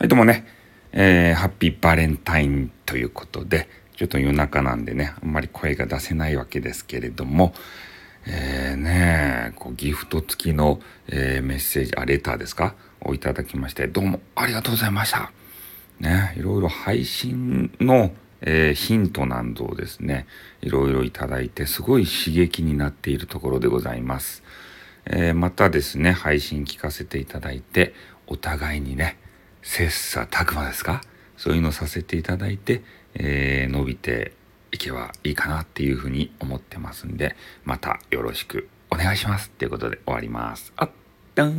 はい、どうもね、えー、ハッピーバレンタインということで、ちょっと夜中なんでね、あんまり声が出せないわけですけれども、えー、ねこうギフト付きの、えー、メッセージ、あ、レターですか？をいただきまして、どうもありがとうございました。ね、いろいろ配信の、えー、ヒントなどをですね、いろいろいただいて、すごい刺激になっているところでございます。え、またですね、配信聞かせていただいて、お互いにね、切磋琢磨ですか？そういうのさせていただいて、えー、伸びていけばいいかなっていうふうに思ってますんで、またよろしくお願いしますということで終わります。あったーにゃ